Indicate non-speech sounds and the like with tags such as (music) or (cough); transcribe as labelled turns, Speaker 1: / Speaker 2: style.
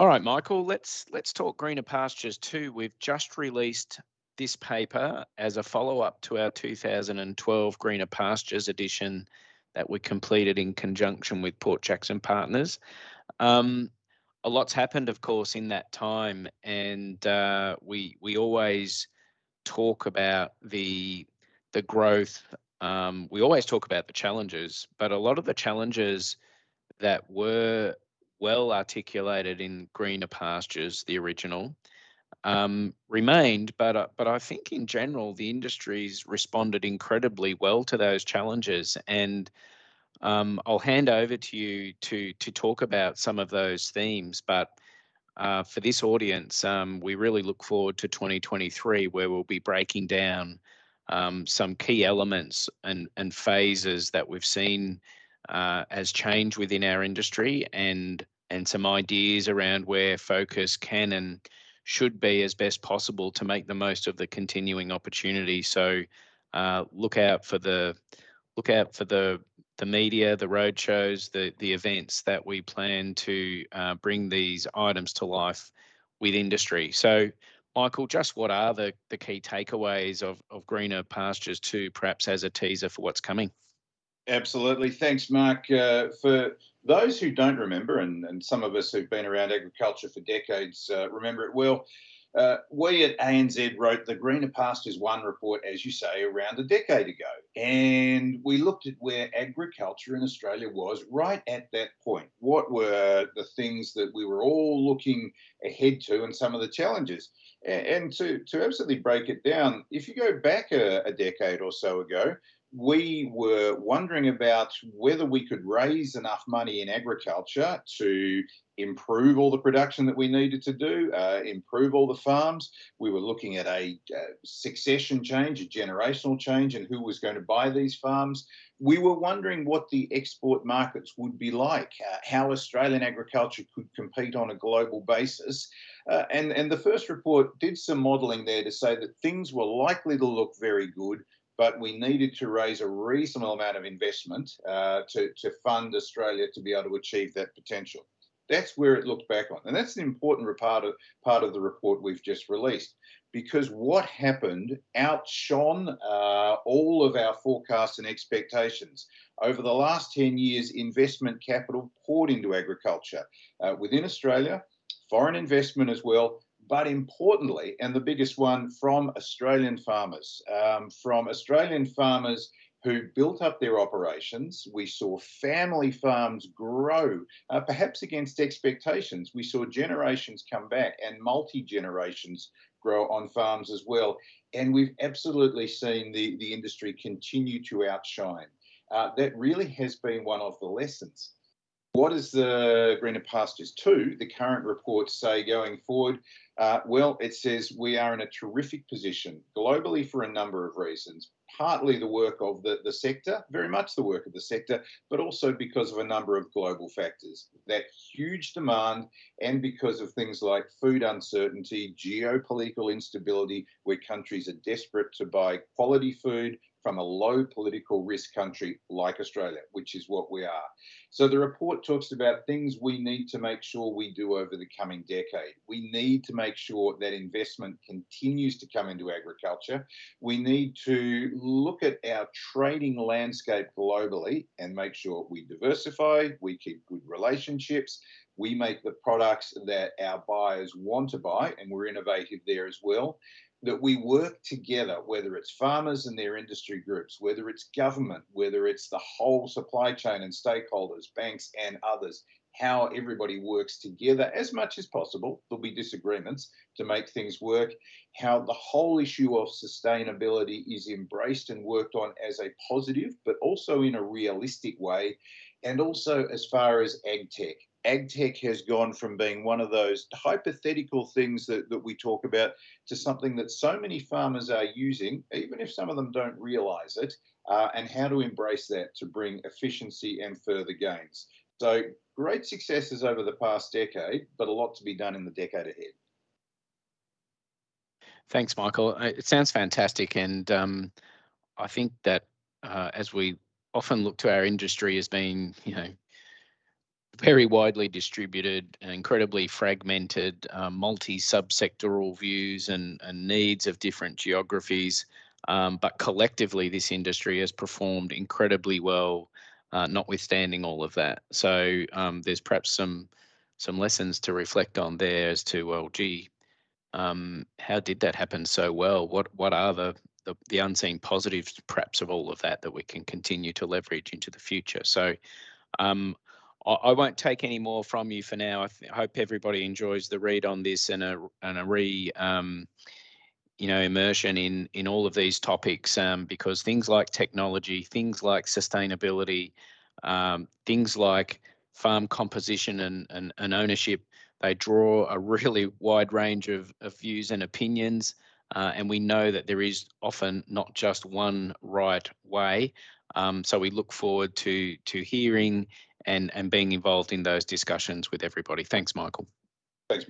Speaker 1: All right, Michael, let's let's talk greener pastures too. We've just released this paper as a follow-up to our 2012 Greener Pastures edition that we completed in conjunction with Port Jackson Partners. Um, a lot's happened, of course, in that time, and uh, we we always talk about the the growth. Um, we always talk about the challenges, but a lot of the challenges that were well articulated in Greener Pastures, the original, um, remained. But uh, but I think in general the industry's responded incredibly well to those challenges, and um, I'll hand over to you to to talk about some of those themes. But uh, for this audience, um, we really look forward to 2023, where we'll be breaking down um, some key elements and and phases that we've seen uh, as change within our industry and and some ideas around where focus can and should be as best possible to make the most of the continuing opportunity. So uh, look out for the look out for the the media, the road shows, the the events that we plan to uh, bring these items to life with industry. So Michael, just what are the, the key takeaways of, of Greener Pastures 2, perhaps as a teaser for what's coming?
Speaker 2: Absolutely. Thanks, Mark. Uh, for those who don't remember, and, and some of us who've been around agriculture for decades uh, remember it well, uh, we at ANZ wrote the Greener Pastures One report, as you say, around a decade ago. And we looked at where agriculture in Australia was right at that point. What were the things that we were all looking ahead to and some of the challenges? And, to, to absolutely break it down, if you go back a, a decade or so ago, we were wondering about whether we could raise enough money in agriculture to improve all the production that we needed to do, uh, improve all the farms. We were looking at a, a succession change, a generational change, and who was going to buy these farms. We were wondering what the export markets would be like, uh, how Australian agriculture could compete on a global basis. Uh, and, and the first report did some modelling there to say that things were likely to look very good but we needed to raise a reasonable amount of investment uh, to, to fund Australia to be able to achieve that potential. That's where it looked back on. And that's an important part of, part of the report we've just released because what happened outshone uh, all of our forecasts and expectations. Over the last 10 years, investment capital poured into agriculture uh, within Australia, foreign investment as well, but importantly, and the biggest one from Australian farmers, um, from Australian farmers who built up their operations. We saw family farms grow, uh, perhaps against expectations. We saw generations come back and multi generations grow on farms as well. And we've absolutely seen the, the industry continue to outshine. Uh, that really has been one of the lessons. What does the Greener Pastures 2, the current reports, say going forward? Uh, well, it says we are in a terrific position globally for a number of reasons. Partly the work of the, the sector, very much the work of the sector, but also because of a number of global factors. That huge demand, and because of things like food uncertainty, geopolitical instability, where countries are desperate to buy quality food from a low political risk country like Australia, which is what we are. So the report talks about things we need to make sure we do over the coming decade. We need to make sure that investment continues to come into agriculture. We need to look at our trading landscape globally and make sure we diversify, we keep good relationships, we make the products that our buyers want to buy, and we're innovative there as well that we work together, whether it's farmers and their industry groups, whether it's government, whether it's the whole supply chain and stakeholders, banks and others, how everybody works together as much as possible. There'll be disagreements to make things work. How the whole issue of sustainability is embraced and worked on as a positive, but also in a realistic way. And also as far as ag tech ag has gone from being one of those hypothetical things that, that we talk about to something that so many farmers are using, even if some of them don't realize it, uh, and how to embrace that to bring efficiency and further gains. So, great successes over the past decade, but a lot to be done in the decade ahead.
Speaker 1: Thanks, Michael. It sounds fantastic. And um, I think that uh, as we often look to our industry as being, you know, very widely distributed, incredibly fragmented, um, multi-subsectoral views and, and needs of different geographies. Um, but collectively, this industry has performed incredibly well, uh, notwithstanding all of that. So um, there's perhaps some some lessons to reflect on there as to well, gee, um, how did that happen so well? What what are the, the the unseen positives, perhaps, of all of that that we can continue to leverage into the future? So um, I, won't take any more from you for now. I, th- hope everybody enjoys the read on this and a and a re um, you know immersion in in all of these topics um, because things like technology, things like sustainability, um, things like farm composition and, and, and ownership, they draw a really (laughs) wide range of, of views and opinions. Uh, and we know that there is often not just one right way. Um, so we look forward to to hearing and and being involved in those discussions with everybody. Thanks, Michael.